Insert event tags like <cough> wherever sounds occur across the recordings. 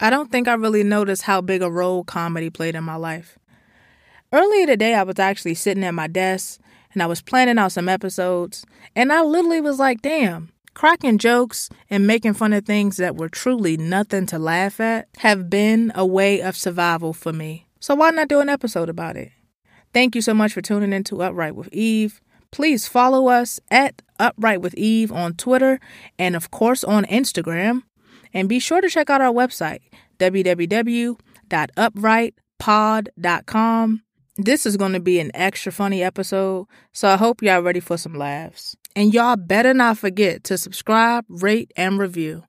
I don't think I really noticed how big a role comedy played in my life. Earlier today, I was actually sitting at my desk and I was planning out some episodes, and I literally was like, damn, cracking jokes and making fun of things that were truly nothing to laugh at have been a way of survival for me. So why not do an episode about it? Thank you so much for tuning in to Upright with Eve. Please follow us at Upright with Eve on Twitter and, of course, on Instagram. And be sure to check out our website, www.uprightpod.com. This is going to be an extra funny episode, so I hope y'all ready for some laughs. And y'all better not forget to subscribe, rate, and review.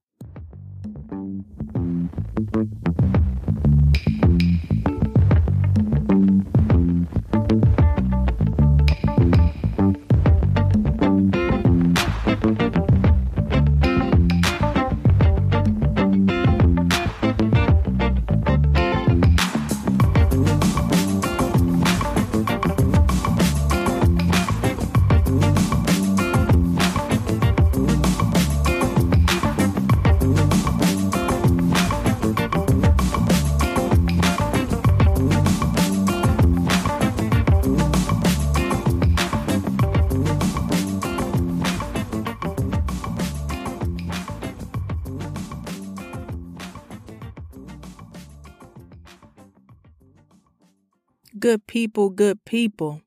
People, good people.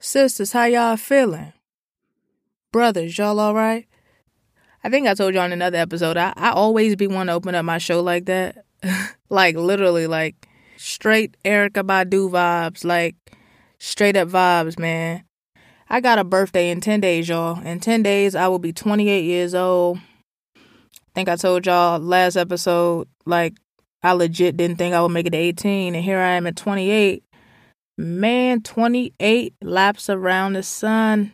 Sisters, how y'all feeling? Brothers, y'all all right? I think I told y'all in another episode, I, I always be wanting to open up my show like that. <laughs> like, literally, like, straight Erykah Badu vibes. Like, straight up vibes, man. I got a birthday in 10 days, y'all. In 10 days, I will be 28 years old. I think I told y'all last episode, like, I legit didn't think I would make it to 18, and here I am at 28. Man, 28 laps around the sun.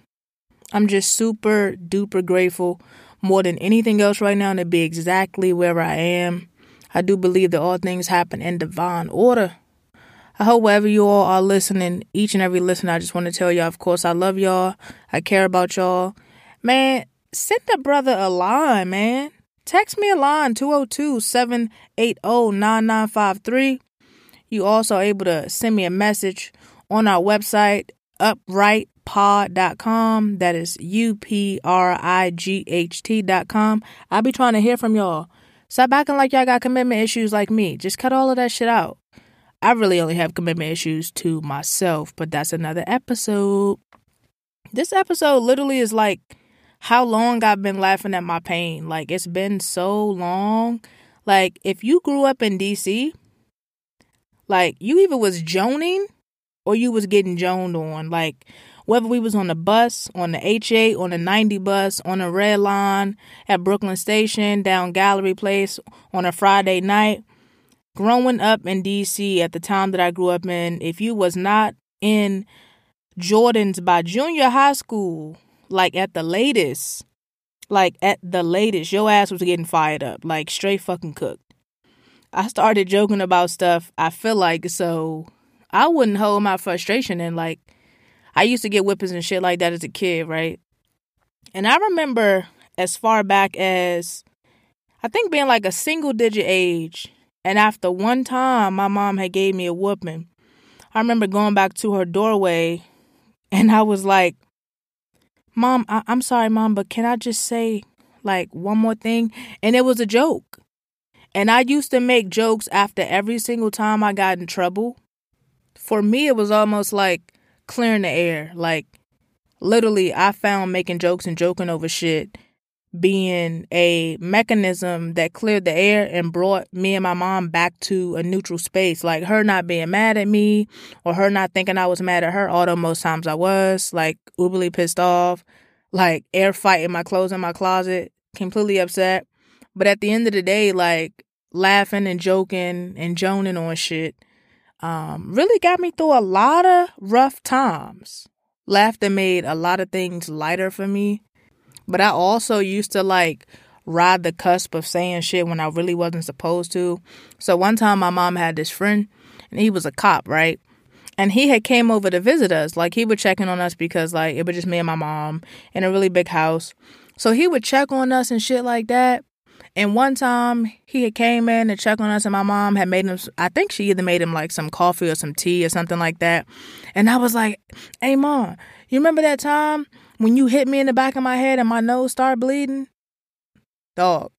I'm just super duper grateful more than anything else right now to be exactly where I am. I do believe that all things happen in divine order. I hope wherever you all are listening, each and every listener, I just want to tell y'all, of course, I love y'all. I care about y'all. Man, send a brother a line, man. Text me a line, 202 780 9953. You also able to send me a message on our website, uprightpod.com. That is U P R I G H T.com. I'll be trying to hear from y'all. Stop acting like y'all got commitment issues like me. Just cut all of that shit out. I really only have commitment issues to myself, but that's another episode. This episode literally is like how long I've been laughing at my pain. Like it's been so long. Like if you grew up in DC, like you either was joning or you was getting joned on. Like whether we was on the bus, on the HA, on the 90 bus, on the red line at Brookland Station, down Gallery Place on a Friday night. Growing up in DC at the time that I grew up in, if you was not in Jordans by junior high school, like at the latest, like at the latest, your ass was getting fired up, like straight fucking cooked. I started joking about stuff. I feel like so I wouldn't hold my frustration and like I used to get whippings and shit like that as a kid, right? And I remember as far back as I think being like a single digit age, and after one time my mom had gave me a whooping. I remember going back to her doorway and I was like, Mom, I- I'm sorry, Mom, but can I just say like one more thing? And it was a joke. And I used to make jokes after every single time I got in trouble. For me, it was almost like clearing the air. Like, literally, I found making jokes and joking over shit being a mechanism that cleared the air and brought me and my mom back to a neutral space. Like, her not being mad at me or her not thinking I was mad at her, although most times I was, like, uberly pissed off, like, air fighting my clothes in my closet, completely upset. But at the end of the day, like laughing and joking and joning on shit, um, really got me through a lot of rough times. Laughter made a lot of things lighter for me. But I also used to like ride the cusp of saying shit when I really wasn't supposed to. So one time my mom had this friend and he was a cop, right? And he had came over to visit us. Like he would checking on us because like it was just me and my mom in a really big house. So he would check on us and shit like that. And one time he had came in to check on us, and my mom had made him. I think she either made him like some coffee or some tea or something like that. And I was like, "Hey, mom, you remember that time when you hit me in the back of my head and my nose started bleeding?" Dog,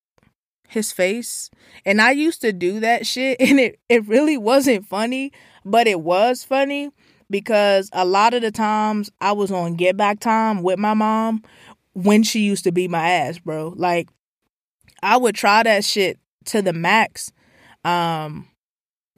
his face. And I used to do that shit, <laughs> and it it really wasn't funny, but it was funny because a lot of the times I was on get back time with my mom when she used to beat my ass, bro. Like I would try that shit to the max. Um,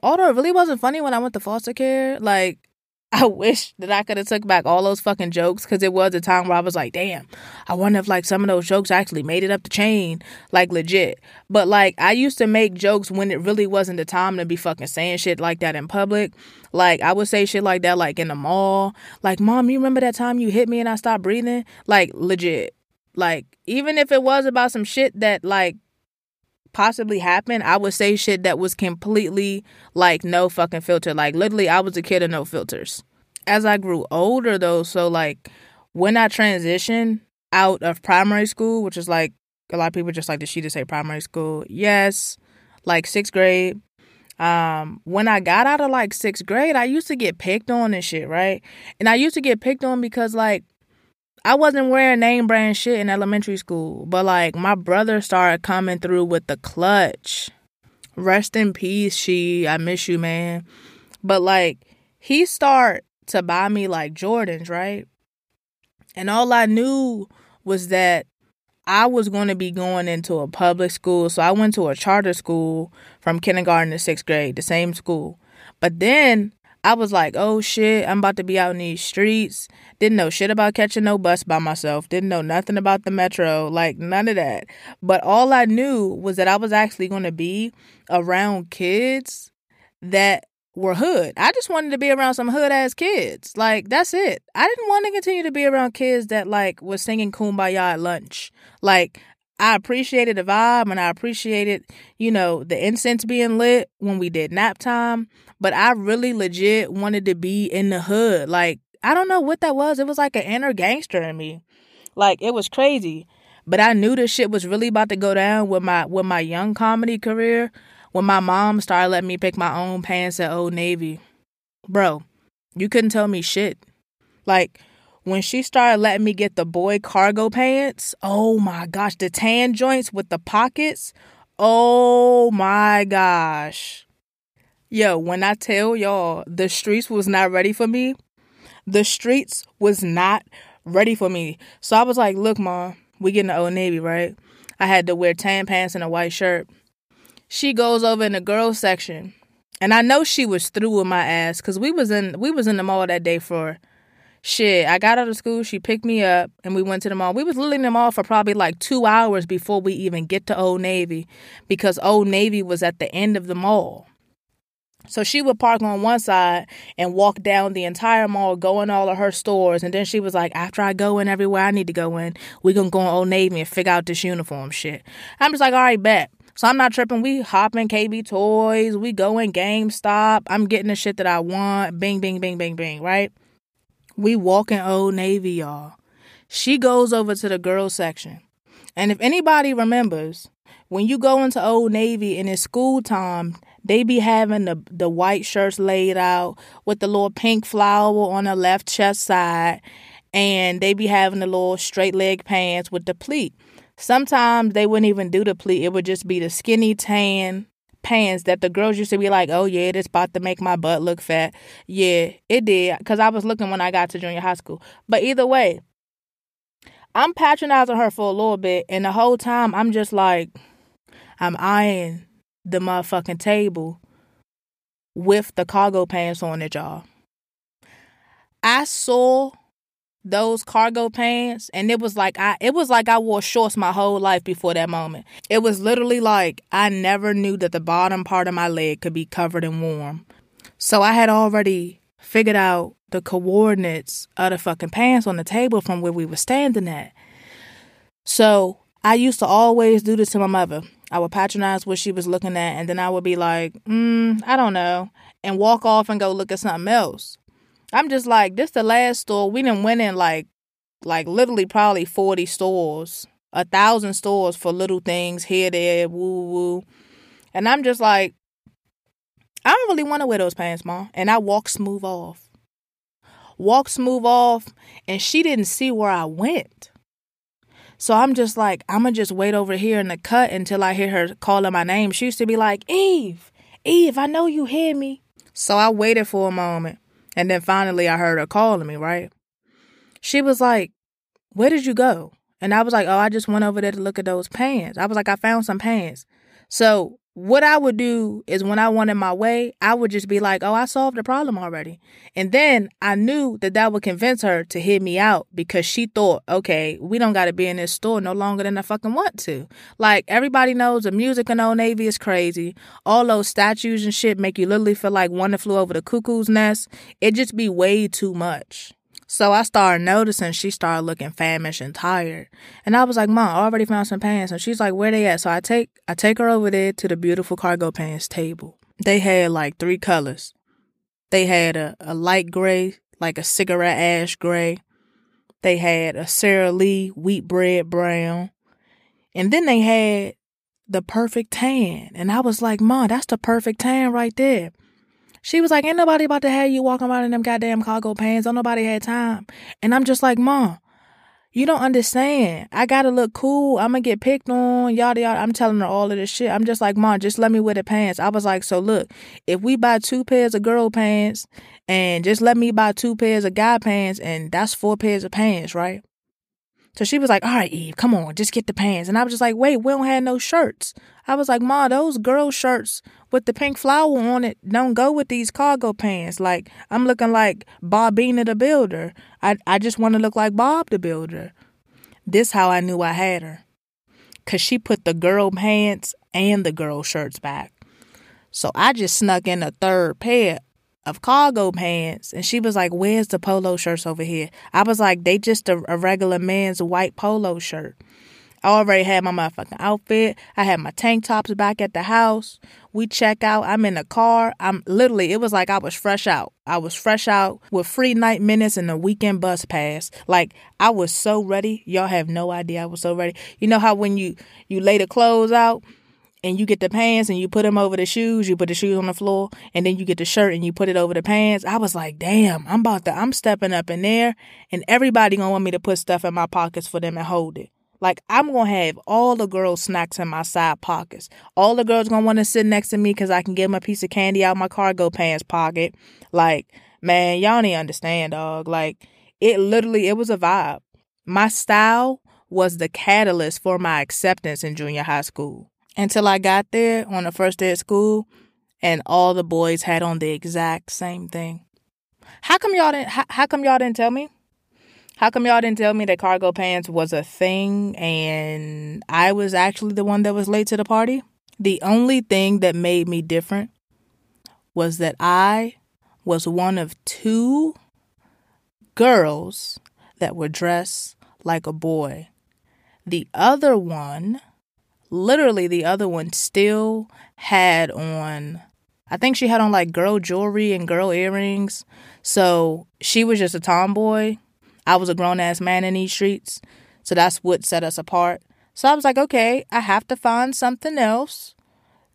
although it really wasn't funny when I went to foster care. Like, <laughs> I wish that I could have took back all those fucking jokes because it was a time where I was like, damn, I wonder if like some of those jokes actually made it up the chain, like legit. But like I used to make jokes when it really wasn't the time to be fucking saying shit like that in public. Like I would say shit like that like in the mall. Like, mom, you remember that time you hit me and I stopped breathing? Like legit. Like, even if it was about some shit that like possibly happened, I would say shit that was completely like no fucking filter. Like literally I was a kid of no filters. As I grew older though, so like when I transitioned out of primary school, which is like a lot of people just like to she to say primary school. Yes, like sixth grade. Um, when I got out of like sixth grade, I used to get picked on and shit, right? And I used to get picked on because like I wasn't wearing name brand shit in elementary school, but like my brother started coming through with the clutch. Rest in peace, she. I miss you, man. But like he start to buy me like Jordans, right? And all I knew was that I was going to be going into a public school. So I went to a charter school from kindergarten to sixth grade, the same school. But then I was like, oh shit, I'm about to be out in these streets. Didn't know shit about catching no bus by myself. Didn't know nothing about the metro, like none of that. But all I knew was that I was actually going to be around kids that were hood. I just wanted to be around some hood ass kids. Like that's it. I didn't want to continue to be around kids that like was singing kumbaya at lunch. Like I appreciated the vibe and I appreciated, you know, the incense being lit when we did nap time. But I really legit wanted to be in the hood. Like, I don't know what that was. It was like an inner gangster in me. Like, it was crazy. But I knew this shit was really about to go down with my with my young comedy career when my mom started letting me pick my own pants at Old Navy. Bro, you couldn't tell me shit. Like, when she started letting me get the boy cargo pants, oh my gosh, the tan joints with the pockets, oh my gosh. Yo, when I tell y'all the streets was not ready for me, the streets was not ready for me. So I was like, look, mom, we getting the Old Navy, right? I had to wear tan pants and a white shirt. She goes over in the girls section. And I know she was through with my ass because we was in we was in the mall that day for Shit, I got out of school, she picked me up, and we went to the mall. We was literally in the mall for probably like two hours before we even get to Old Navy because Old Navy was at the end of the mall. So she would park on one side and walk down the entire mall, go in all of her stores. And then she was like, after I go in everywhere I need to go in, we gonna go in Old Navy and figure out this uniform shit. I'm just like, all right, bet. So I'm not tripping. We hop in KB Toys, we go in GameStop. I'm getting the shit that I want. Bing, bing, bing, bing, bing, right? We walk in Old Navy, y'all. She goes over to the girls section. And if anybody remembers, when you go into Old Navy and it's school time, they be having the the white shirts laid out with the little pink flower on the left chest side, and they be having the little straight leg pants with the pleat. Sometimes they wouldn't even do the pleat; it would just be the skinny tan pants that the girls used to be like, oh yeah, this about to make my butt look fat. Yeah, it did. Cause I was looking when I got to junior high school. But either way, I'm patronizing her for a little bit, and the whole time I'm just like, I'm eyeing the motherfucking table with the cargo pants on it, y'all. I saw those cargo pants and it was like I it was like I wore shorts my whole life before that moment. It was literally like I never knew that the bottom part of my leg could be covered and warm. So I had already figured out the coordinates of the fucking pants on the table from where we were standing at. So I used to always do this to my mother. I would patronize what she was looking at, and then I would be like, mm, I don't know, and walk off and go look at something else. I'm just like, this the last store. We didn't went in like like literally probably 40 stores a thousand stores for little things here, there, woo, woo. And I'm just like, I don't really want to wear those pants, mom. And I walk smooth off. Walk smooth off, and she didn't see where I went. So I'm just like, I'm gonna just wait over here in the cut until I hear her calling my name. She used to be like, Eve, Eve, I know you hear me. So I waited for a moment, and then finally I heard her calling me, right? She was like, Where did you go? And I was like, Oh, I just went over there to look at those pants. I was like, I found some pants. So what I would do is when I wanted my way, I would just be like, oh, I solved the problem already. And then I knew that that would convince her to hit me out because she thought, okay, we don't got to be in this store no longer than I fucking want to. Like, everybody knows the music in Old Navy is crazy. All those statues and shit make you literally feel like one that flew over the cuckoo's nest. It just be way too much. So I started noticing she started looking famished and tired. And I was like, Mom, I already found some pants. And she's like, Where they at? So I take I take her over there to the beautiful cargo pants table. They had like three colors. They had a, a light gray, like a cigarette ash gray. They had a Sara Lee wheat bread brown. And then they had the perfect tan. And I was like, Mom, that's the perfect tan right there. She was like, Ain't nobody about to have you walking around in them goddamn cargo pants. Don't nobody had time. And I'm just like, Mom, you don't understand. I gotta look cool. I'm gonna get picked on, yada yada. I'm telling her all of this shit. I'm just like, Mom, just let me wear the pants. I was like, So look, if we buy two pairs of girl pants and just let me buy two pairs of guy pants, and that's four pairs of pants, right? So she was like, All right, Eve, come on, just get the pants. And I was just like, Wait, we don't have no shirts. I was like, Ma, those girl shirts with the pink flower on it don't go with these cargo pants. Like, I'm looking like Bobina the Builder. I, I just want to look like Bob the Builder. This how I knew I had her. Cause she put the girl pants and the girl shirts back. So I just snuck in a third pair of cargo pants. And she was like, Where's the polo shirts over here? I was like, They just a, a regular man's white polo shirt. I already had my motherfucking outfit. I had my tank tops back at the house. We check out. I'm in the car. I'm literally, it was like I was fresh out. I was fresh out with free night minutes and a weekend bus pass. Like I was so ready. Y'all have no idea I was so ready. You know how when you you lay the clothes out and you get the pants and you put them over the shoes, you put the shoes on the floor, and then you get the shirt and you put it over the pants. I was like, damn, I'm about to, I'm stepping up in there, and everybody gonna want me to put stuff in my pockets for them and hold it. Like I'm gonna have all the girls' snacks in my side pockets. All the girls gonna want to sit next to me because I can give them a piece of candy out my cargo pants pocket. Like, man, y'all need understand, dog. Like, it literally, it was a vibe. My style was the catalyst for my acceptance in junior high school. Until I got there on the first day of school, and all the boys had on the exact same thing. How come y'all didn't? How, how come y'all didn't tell me? How come y'all didn't tell me that cargo pants was a thing and I was actually the one that was late to the party? The only thing that made me different was that I was one of two girls that were dressed like a boy. The other one, literally, the other one still had on, I think she had on like girl jewelry and girl earrings. So she was just a tomboy I was a grown ass man in these streets. So that's what set us apart. So I was like, okay, I have to find something else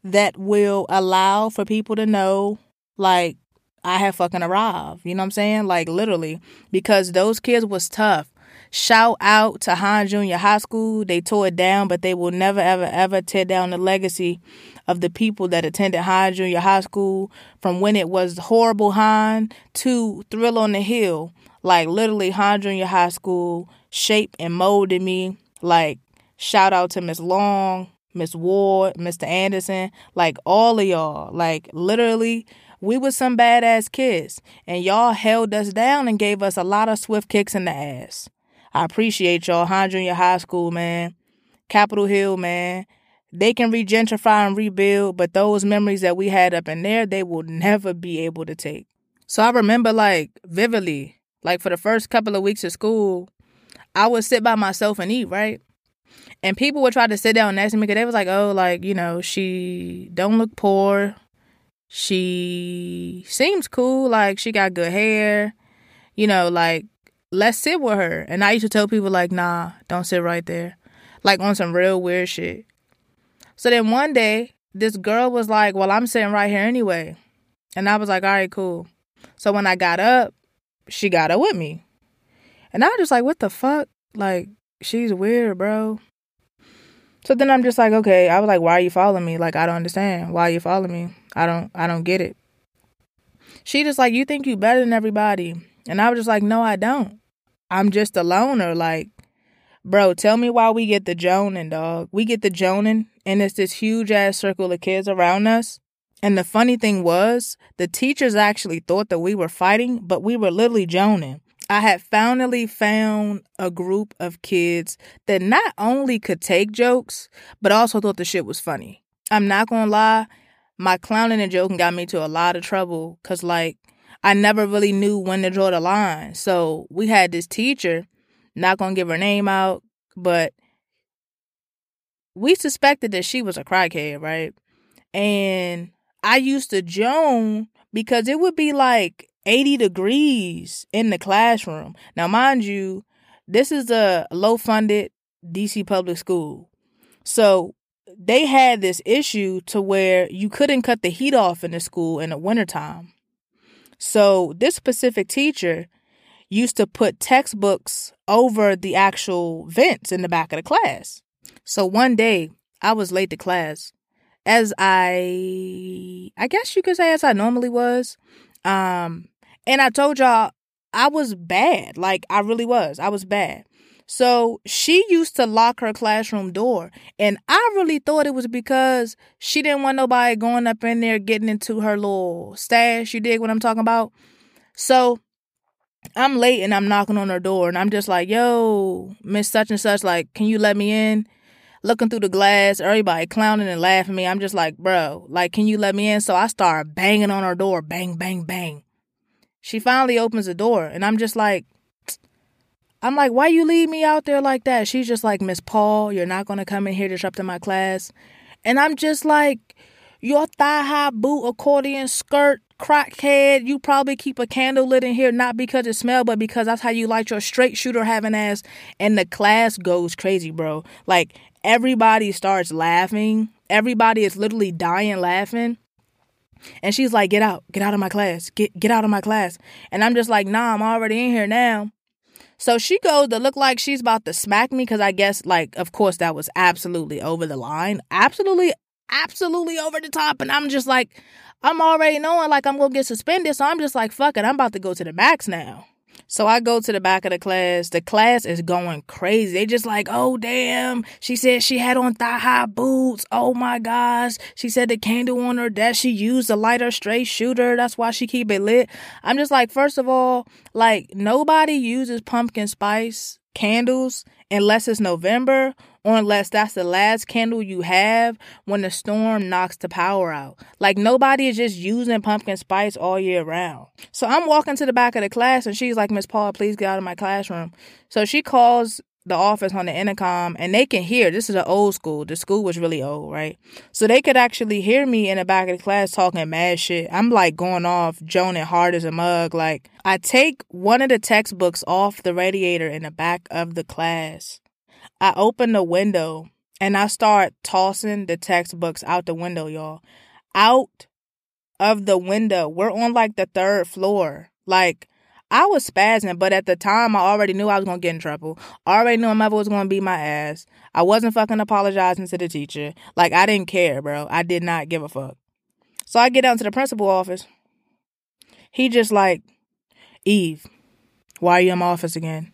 that will allow for people to know, like, I have fucking arrived. You know what I'm saying? Like, literally. Because those kids was tough. Shout out to Hine Junior High School. They tore it down, but they will never, ever, ever tear down the legacy of the people that attended Hine Junior High School from when it was horrible Hine to Thrill on the Hill like literally Hahn Junior High School shaped and molded me. Like shout out to Miss Long, Miss Ward, Mr. Anderson, like all of y'all. Like literally we was some badass kids and y'all held us down and gave us a lot of swift kicks in the ass. I appreciate y'all, Hine Junior High School, man. Capitol Hill, man. They can regentrify and rebuild, but those memories that we had up in there, they will never be able to take. So I remember like vividly like for the first couple of weeks of school, I would sit by myself and eat, right? And people would try to sit down next to me because they was like, oh, like, you know, she don't look poor. She seems cool. Like, she got good hair. You know, like, let's sit with her. And I used to tell people, like, nah, don't sit right there. like on some real weird shit. So then one day, this girl was like, Well, I'm sitting right here anyway. And I was like, All right, cool. So when I got up, she got up with me. And I was just like, What the fuck? Like, she's weird, bro. So then I'm just like, okay. I was like, why are you following me? Like, I don't understand. Why are you following me? I don't I don't get it. She just like, you think you better than everybody. And I was just like, no, I don't. I'm just a loner. Like, bro, tell me why we get the joning, dog. We get the joning, and it's this huge ass circle of kids around us. And the funny thing was, the teachers actually thought that we were fighting, but we were literally joning. I had finally found a group of kids that not only could take jokes, but also thought the shit was funny. I'm not gonna lie, my clowning and joking got me to a lot of trouble because, like, I never really knew when to draw the line. So we had this teacher, not gonna give her name out, but we suspected that she was a crackhead, right? And I used to joan because it would be like 80 degrees in the classroom. Now, mind you, this is a low funded DC public school. So they had this issue to where you couldn't cut the heat off in the school in the wintertime. So this specific teacher used to put textbooks over the actual vents in the back of the class. So one day I was late to class as I I guess you could say as I normally was. Um and I told y'all I was bad. Like I really was. I was bad. So she used to lock her classroom door. And I really thought it was because she didn't want nobody going up in there getting into her little stash. You dig what I'm talking about? So I'm late and I'm knocking on her door and I'm just like, yo, Miss Such and Such, like, can you let me in? Looking through the glass, everybody clowning and laughing me. I'm just like, bro, like, can you let me in? So I start banging on her door, bang, bang, bang. She finally opens the door, and I'm just like, I'm like, why you leave me out there like that? She's just like, Miss Paul, you're not gonna come in here disrupting my class. And I'm just like, your thigh high boot, accordion skirt, crackhead, you probably keep a candle lit in here, not because it smells, but because that's how you light your straight shooter having ass. And the class goes crazy, bro. Like everybody starts laughing. Everybody is literally dying laughing. And she's like, "Get out, get out of my class, get get out of my class." And I'm just like, "Nah, I'm already in here now." So she goes to look like she's about to smack me because I guess, like, of course, that was absolutely over the line, absolutely, absolutely over the top. And I'm just like, I'm already knowing like I'm gonna get suspended, so I'm just like, fuck it, I'm about to go to the max now. So I go to the back of the class. The class is going crazy. They just like, oh damn. She said she had on thigh high boots. Oh my gosh. She said the candle on her that she used to light her straight shooter. That's why she keep it lit. I'm just like, first of all, like nobody uses pumpkin spice candles unless it's November or unless that's the last candle you have when the storm knocks the power out. Like nobody is just using pumpkin spice all year round. So I'm walking to the back of the class and she's like, Miss Paul, please get out of my classroom. So she calls the office on the intercom and they can hear this is an old school the school was really old right so they could actually hear me in the back of the class talking mad shit i'm like going off joning hard as a mug like i take one of the textbooks off the radiator in the back of the class I open the window and I start tossing the textbooks out the window, y'all. Out of the window. We're on like the third floor. Like, I was spazzing, but at the time, I already knew I was gonna get in trouble. I already knew my mother was gonna beat my ass. I wasn't fucking apologizing to the teacher. Like, I didn't care, bro. I did not give a fuck. So I get down to the principal office. He just like, Eve, why are you in my office again?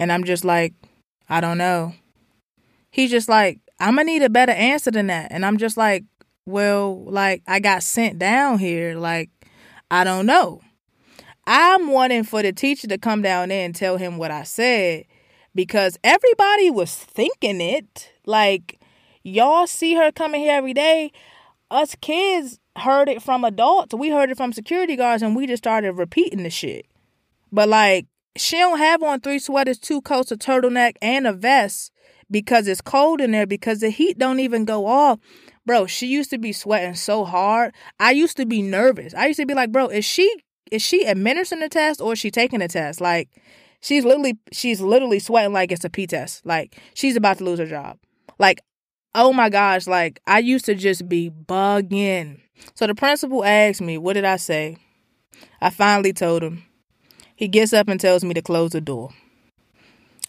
And I'm just like, I don't know. He's just like, I'm gonna need a better answer than that. And I'm just like, well, like, I got sent down here. Like, I don't know. I'm wanting for the teacher to come down there and tell him what I said because everybody was thinking it. Like, y'all see her coming here every day. Us kids heard it from adults. We heard it from security guards and we just started repeating the shit. But like, she don't have on three sweaters, two coats, a turtleneck, and a vest because it's cold in there because the heat don't even go off. Bro, she used to be sweating so hard. I used to be nervous. I used to be like, bro, is she is she administering the test or is she taking the test? Like, she's literally she's literally sweating like it's a P test. Like she's about to lose her job. Like, oh my gosh, like I used to just be bugging. So the principal asked me, what did I say? I finally told him. He gets up and tells me to close the door.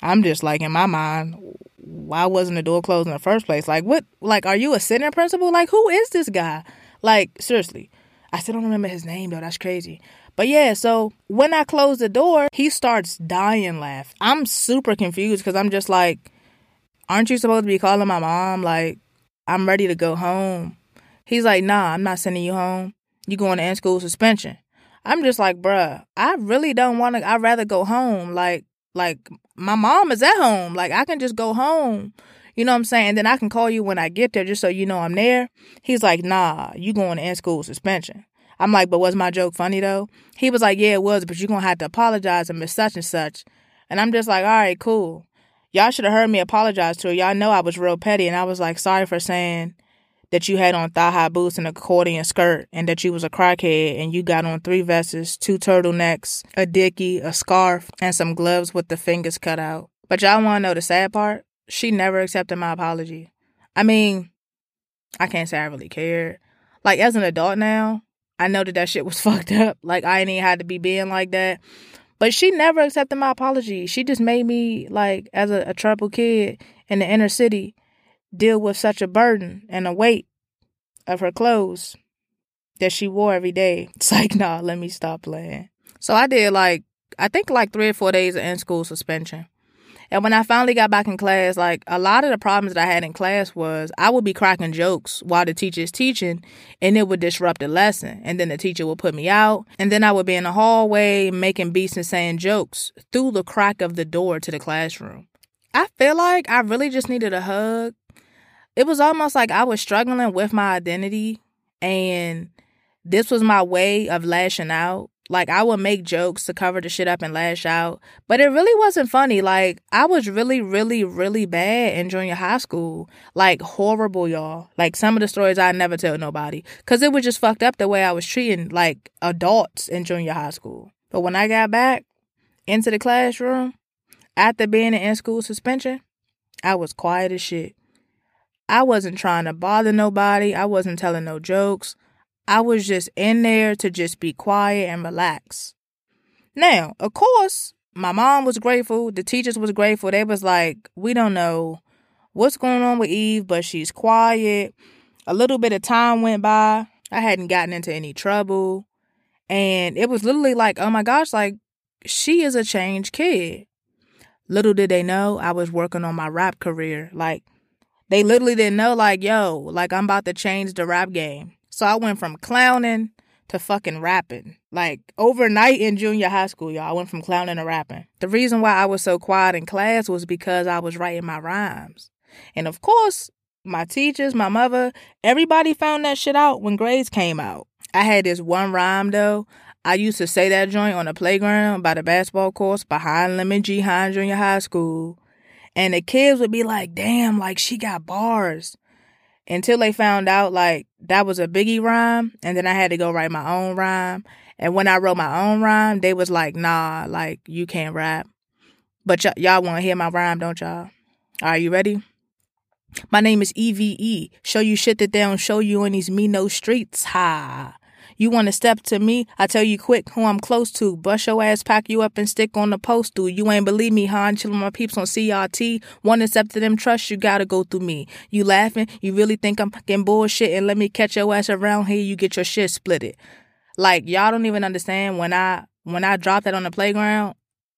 I'm just like in my mind, why wasn't the door closed in the first place? Like what like are you a sitting principal? Like who is this guy? Like seriously. I still don't remember his name though. That's crazy. But yeah, so when I close the door, he starts dying laugh. I'm super confused because I'm just like, aren't you supposed to be calling my mom? Like, I'm ready to go home. He's like, nah, I'm not sending you home. You going to end school suspension. I'm just like, bruh, I really don't want to. I'd rather go home. Like, like my mom is at home. Like, I can just go home. You know what I'm saying? And then I can call you when I get there just so you know I'm there. He's like, nah, you going to end school suspension. I'm like, but was my joke funny though? He was like, yeah, it was, but you're going to have to apologize and miss such and such. And I'm just like, all right, cool. Y'all should have heard me apologize to her. Y'all know I was real petty. And I was like, sorry for saying that you had on thigh high boots and accordion skirt and that you was a crackhead and you got on three vests, two turtlenecks, a dicky, a scarf, and some gloves with the fingers cut out. But y'all want to know the sad part? She never accepted my apology. I mean, I can't say I really cared. Like, as an adult now, I know that that shit was <laughs> fucked up. Like I ain't even had to be being like that. But she never accepted my apology. She just made me like as a, a troubled kid in the inner city deal with such a burden and a weight of her clothes that she wore every day. <laughs> It's like, nah, let me stop playing. So I did like I think like three or four days of in school suspension. And when I finally got back in class, like a lot of the problems that I had in class was I would be cracking jokes while the teacher is teaching and it would disrupt the lesson. And then the teacher would put me out. And then I would be in the hallway making beats and saying jokes through the crack of the door to the classroom. I feel like I really just needed a hug. It was almost like I was struggling with my identity and this was my way of lashing out like I would make jokes to cover the shit up and lash out, but it really wasn't funny. Like I was really, really, really bad in junior high school. Like horrible, y'all. Like some of the stories I never tell nobody, cause it was just fucked up the way I was treating like adults in junior high school. But when I got back into the classroom after being in school suspension, I was quiet as shit. I wasn't trying to bother nobody. I wasn't telling no jokes. I was just in there to just be quiet and relax. Now, of course, my mom was grateful. The teachers was grateful. They was like, we don't know what's going on with Eve, but she's quiet. A little bit of time went by. I hadn't gotten into any trouble. And it was literally like, oh my gosh, like she is a changed kid. Little did they know I was working on my rap career. Like they literally didn't know, like, yo, like I'm about to change the rap game. So I went from clowning to fucking rapping. Like overnight in junior high school, y'all, I went from clowning to rapping. The reason why I was so quiet in class was because I was writing my rhymes. And of course, my teachers, my mother, everybody found that shit out when grades came out. I had this one rhyme though. I used to say that joint on the playground by the basketball course behind Lemon G Hine Junior High School. And the kids would be like, damn, like she got bars until they found out like that was a biggie rhyme and then I had to go write my own rhyme. And when I wrote my own rhyme, they was like, nah, like you can't rap. But y- y'all want to hear my rhyme, don't y'all? Are you ready? My name is EVE. Show you shit that they don't show you in these me no streets. Ha. You want to step to me? I tell you quick who I'm close to. Bust your ass, pack you up, and stick on the postal. You ain't believe me, huh? I'm chillin' my peeps on CRT. One step to them trust, you gotta go through me. You laughing? You really think I'm getting bullshit? And let me catch your ass around here, you get your shit splitted. Like, y'all don't even understand when I when I dropped that on the playground,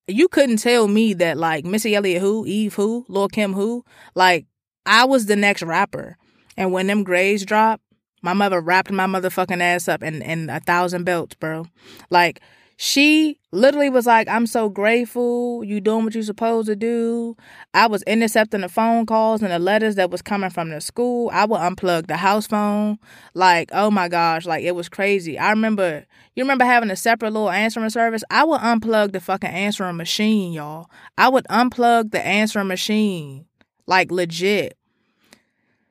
you couldn't tell me that like Missy Elliott who, Eve who, Lil Kim who. Like, I was the next rapper. And when them grades dropped, my mother wrapped my motherfucking ass up in, in a thousand belts, bro. Like, she literally was like, I'm so grateful you doing what you're supposed to do. I was intercepting the phone calls and the letters that was coming from the school. I would unplug the house phone. Like, oh my gosh, like it was crazy. I remember, you remember having a separate little answering service? I would unplug the fucking answering machine, y'all. I would unplug the answering machine. Like legit.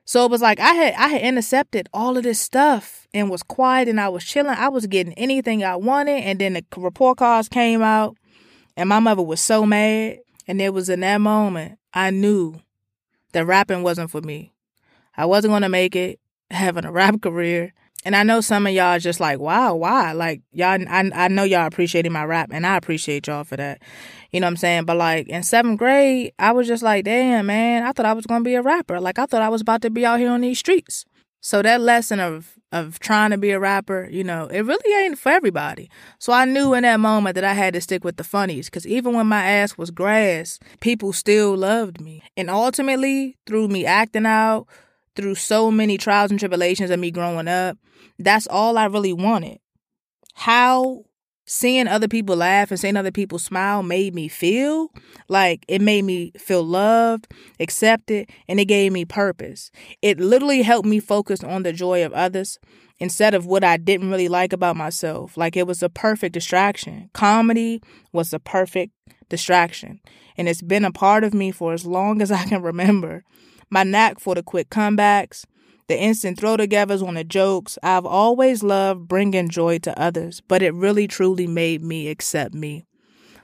So it was like I had I had intercepted all of this stuff and was quiet and I was chilling. I was getting anything I wanted and then the report cards came out And my mother was so mad. And it was in that moment I knew that rapping wasn't for me. I wasn't going to make it having a rap <laughs> career. And I know some of y'all just like, wow, why? Like, y'all, I, I know y'all appreciating my rap, and I appreciate y'all for that. You know what I'm saying? But like in seventh grade, I was just like, damn, man, I thought I was to be a rapper. Like, I thought I was about to be out here on these streets. So that lesson of of trying to be a rapper, you know, it really ain't for everybody. So I knew in that moment that I had to stick with the funnies because even when my ass was grass, people still loved me. And ultimately, through me acting out, through so many trials and tribulations of me growing up, that's all I really wanted. How seeing other people laugh and seeing other people smile made me feel like it made me feel loved, accepted, and it gave me purpose. It literally helped me focus on the joy of others instead of what I didn't really like about myself. Like it was a perfect distraction. Comedy was a perfect distraction, and it's been a part of me for as long as I can remember. My knack for the quick comebacks, the instant throw togethers on the jokes. I've always loved bringing joy to others, but it really truly made me accept me.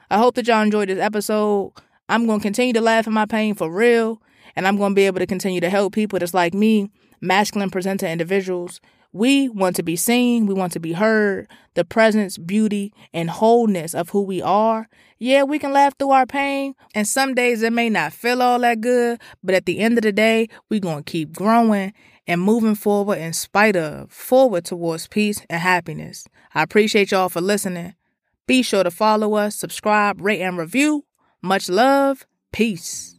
I hope that y'all enjoyed this episode. I'm going to continue to laugh at my pain for real, and I'm going to be able to continue to help people that's like me, masculine presenter individuals. We want to be seen, we want to be heard, the presence, beauty, and wholeness of who we are. Yeah, we can laugh through our pain, and some days it may not feel all that good, but at the end of the day, we're going to keep growing and moving forward in spite of, forward towards peace and happiness. I appreciate y'all for listening. Be sure to follow us, subscribe, rate, and review. Much love. Peace.